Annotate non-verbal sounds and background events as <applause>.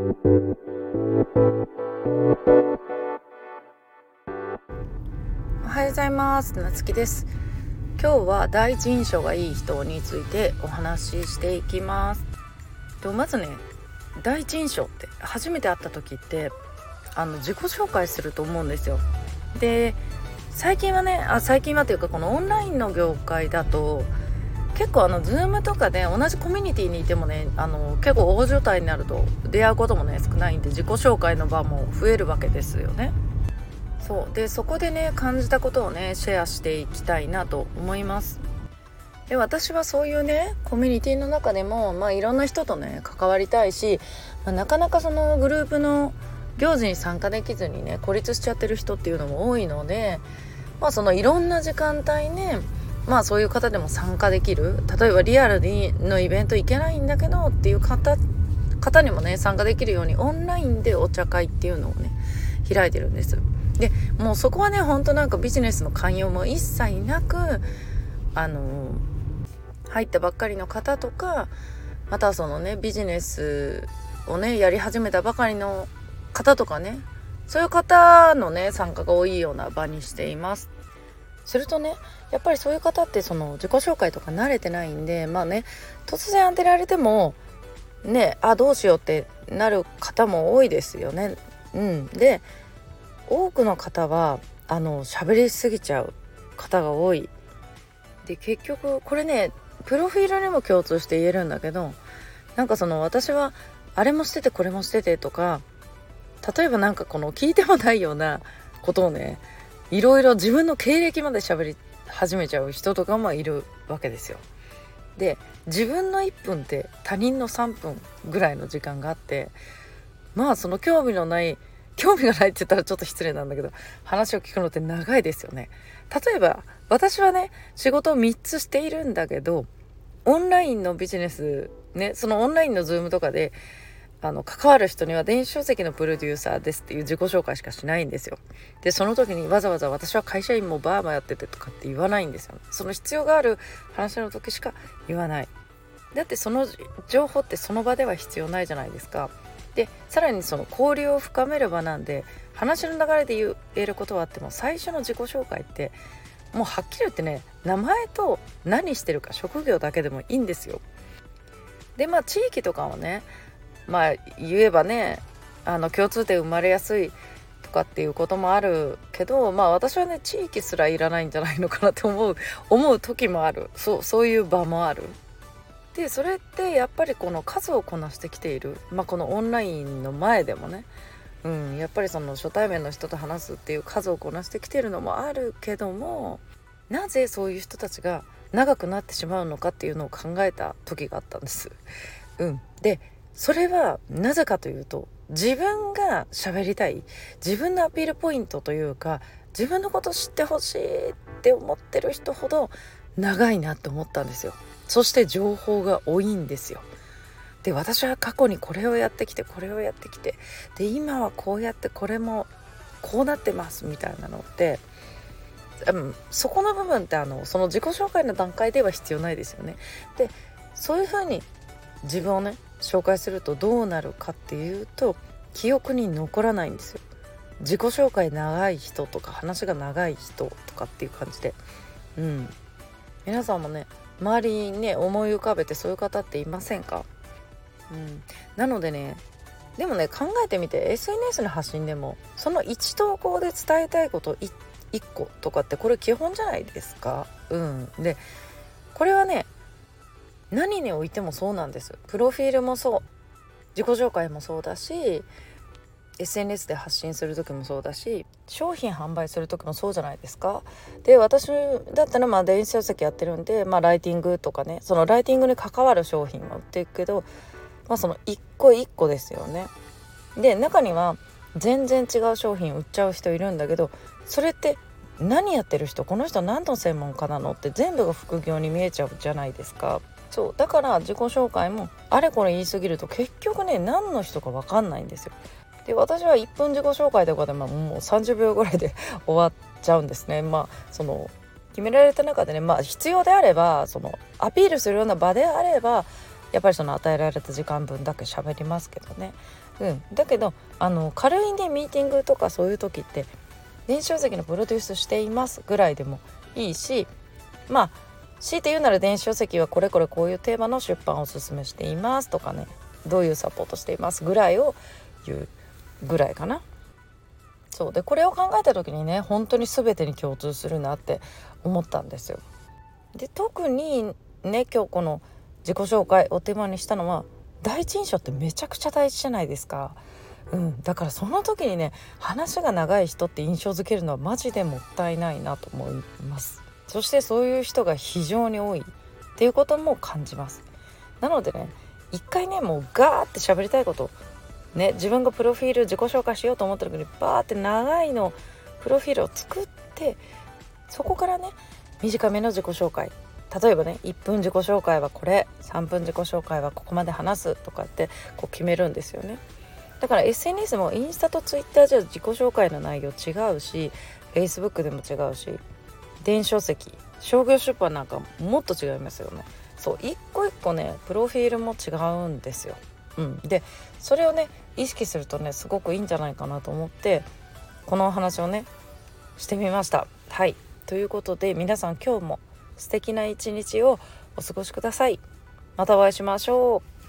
おはようございます。なつきです。今日は第一印象がいい人についてお話ししていきます。とまずね第一印象って初めて会った時ってあの自己紹介すると思うんですよ。で最近はねあ最近はというかこのオンラインの業界だと結構あの Zoom とかで同じコミュニティにいてもねあの結構大所帯になると出会うこともね少ないんで自己紹介の場も増えるわけですよね。そうでそこでね感じたことをねシェアしていきたいなと思います。で私はそういうねコミュニティの中でも、まあ、いろんな人とね関わりたいし、まあ、なかなかそのグループの行事に参加できずにね孤立しちゃってる人っていうのも多いので、まあ、そのいろんな時間帯ねまあそういう方でも参加できる例えばリアルにのイベント行けないんだけどっていう方方にもね参加できるようにオンラインでお茶会っていうのをね開いてるんです。でもうそこはねほんとなんかビジネスの寛容も一切なくあの入ったばっかりの方とかまたそのねビジネスをねやり始めたばかりの方とかねそういう方のね参加が多いような場にしていますするとねやっぱりそういう方ってその自己紹介とか慣れてないんでまあね突然当てられてもねあどうしようってなる方も多いですよね。うん。で多くの方はあの喋りすぎちゃう方が多い。で結局これねプロフィールにも共通して言えるんだけどなんかその私はあれもしててこれもしててとか例えばなんかこの聞いてもないようなことをねいろいろ自分の経歴まで喋り始めちゃう人とかもいるわけですよ。で自分の1分って他人の3分ぐらいの時間があってまあその興味のない興味がないって言ったらちょっと失礼なんだけど話を聞くのって長いですよね。例えば私はね仕事を3つしているんだけどオンラインのビジネスねそのオンラインのズームとかであの関わる人には電子書籍のプロデューサーですっていう自己紹介しかしないんですよ。でその時にわざわざ私は会社員もバーバーやっててとかって言わないんですよ。その必要がある話の時しか言わない。だってその情報ってその場では必要ないじゃないですか。でさらにその交流を深める場なんで話の流れで言えることはあっても最初の自己紹介ってもうはっきり言ってね名前と何してるか職業だけでもいいんですよ。でまあ地域とかはねまあ言えばねあの共通点生まれやすいとかっていうこともあるけどまあ私はね地域すらいらないんじゃないのかなって思う <laughs> 思う時もあるそうそういう場もある。でそれってやっぱりこの数をこなしてきている、まあ、このオンラインの前でもね、うん、やっぱりその初対面の人と話すっていう数をこなしてきてるのもあるけどもなぜそういう人たちが長くなってしまうのかっていうのを考えた時があったんです。うん、でそれはなぜかというと自分が喋りたい自分のアピールポイントというか自分のこと知ってほしいって思ってる人ほど長いなって思ったんですよ。そして情報が多いんですよ。で私は過去にこれをやってきてこれをやってきてで今はこうやってこれもこうなってますみたいなのって、うん、そこの部分ってあのその自己紹介の段階では必要ないですよね。でそういうふうに自分をね紹介するとどうなるかっていうと記憶に残らないんですよ。自己紹介長い人とか話が長い人とかっていう感じで。うん。皆さんもね周りにね思い浮かべてそういう方っていませんか？うん。なのでねでもね考えてみて SNS の発信でもその1投稿で伝えたいこと 1, 1個とかってこれ基本じゃないですか？うん。でこれはね何においてもそうなんです。プロフィールもそう。自己紹介もそうだし SNS で発信する時もそうだし商品販売する時もそうじゃないですか。で私だったらまあ電子書籍やってるんで、まあ、ライティングとかねそのライティングに関わる商品も売っていくけど、まあ、その一個一個ですよね。で中には全然違う商品売っちゃう人いるんだけどそれって何やってる人この人何の専門家なのって全部が副業に見えちゃうじゃないですか。そうだから自己紹介もあれこれ言い過ぎると結局ね何の人か分かんないんですよ。で私は1分自己紹介とかでももう30秒ぐらいで <laughs> 終わっちゃうんですね。まあその決められた中でねまあ必要であればそのアピールするような場であればやっぱりその与えられた時間分だけ喋りますけどねうん、だけどあの軽いねミーティングとかそういう時って電子書籍のプロデュースしていますぐらいでもいいしまあ強いて言うなら電子書籍はこれこれこういうテーマの出版をおすすめしていますとかねどういうサポートしていますぐらいを言うぐらいかな。そうでこれを考えた時にね本当に全てに共通するなって思ったんですよ。で特にね今日この自己紹介をテーマにしたのは第一印象ってめちゃくちゃ大事じゃないですか。うん、だからその時にね話が長い人って印象づけるのはマジでもったいないなと思いますそしてそういう人が非常に多いっていうことも感じます。なのでね一回ねもうガーって喋りたいことね自分がプロフィール自己紹介しようと思った時にバーって長いのプロフィールを作ってそこからね短めの自己紹介。例えばね1分自己紹介はこれ3分自己紹介はここまで話すとかってこう決めるんですよね。だから SNS もインスタとツイッターじゃ自己紹介の内容違うし Facebook でも違うし電子書籍商業出版なんかもっと違いますよね。そう一個一個ねプロフィールも違うんですよ、うん、でそれをね意識するとねすごくいいんじゃないかなと思ってこのお話をねしてみました。はい。ということで皆さん今日も素敵な一日をお過ごしください。またお会いしましょう。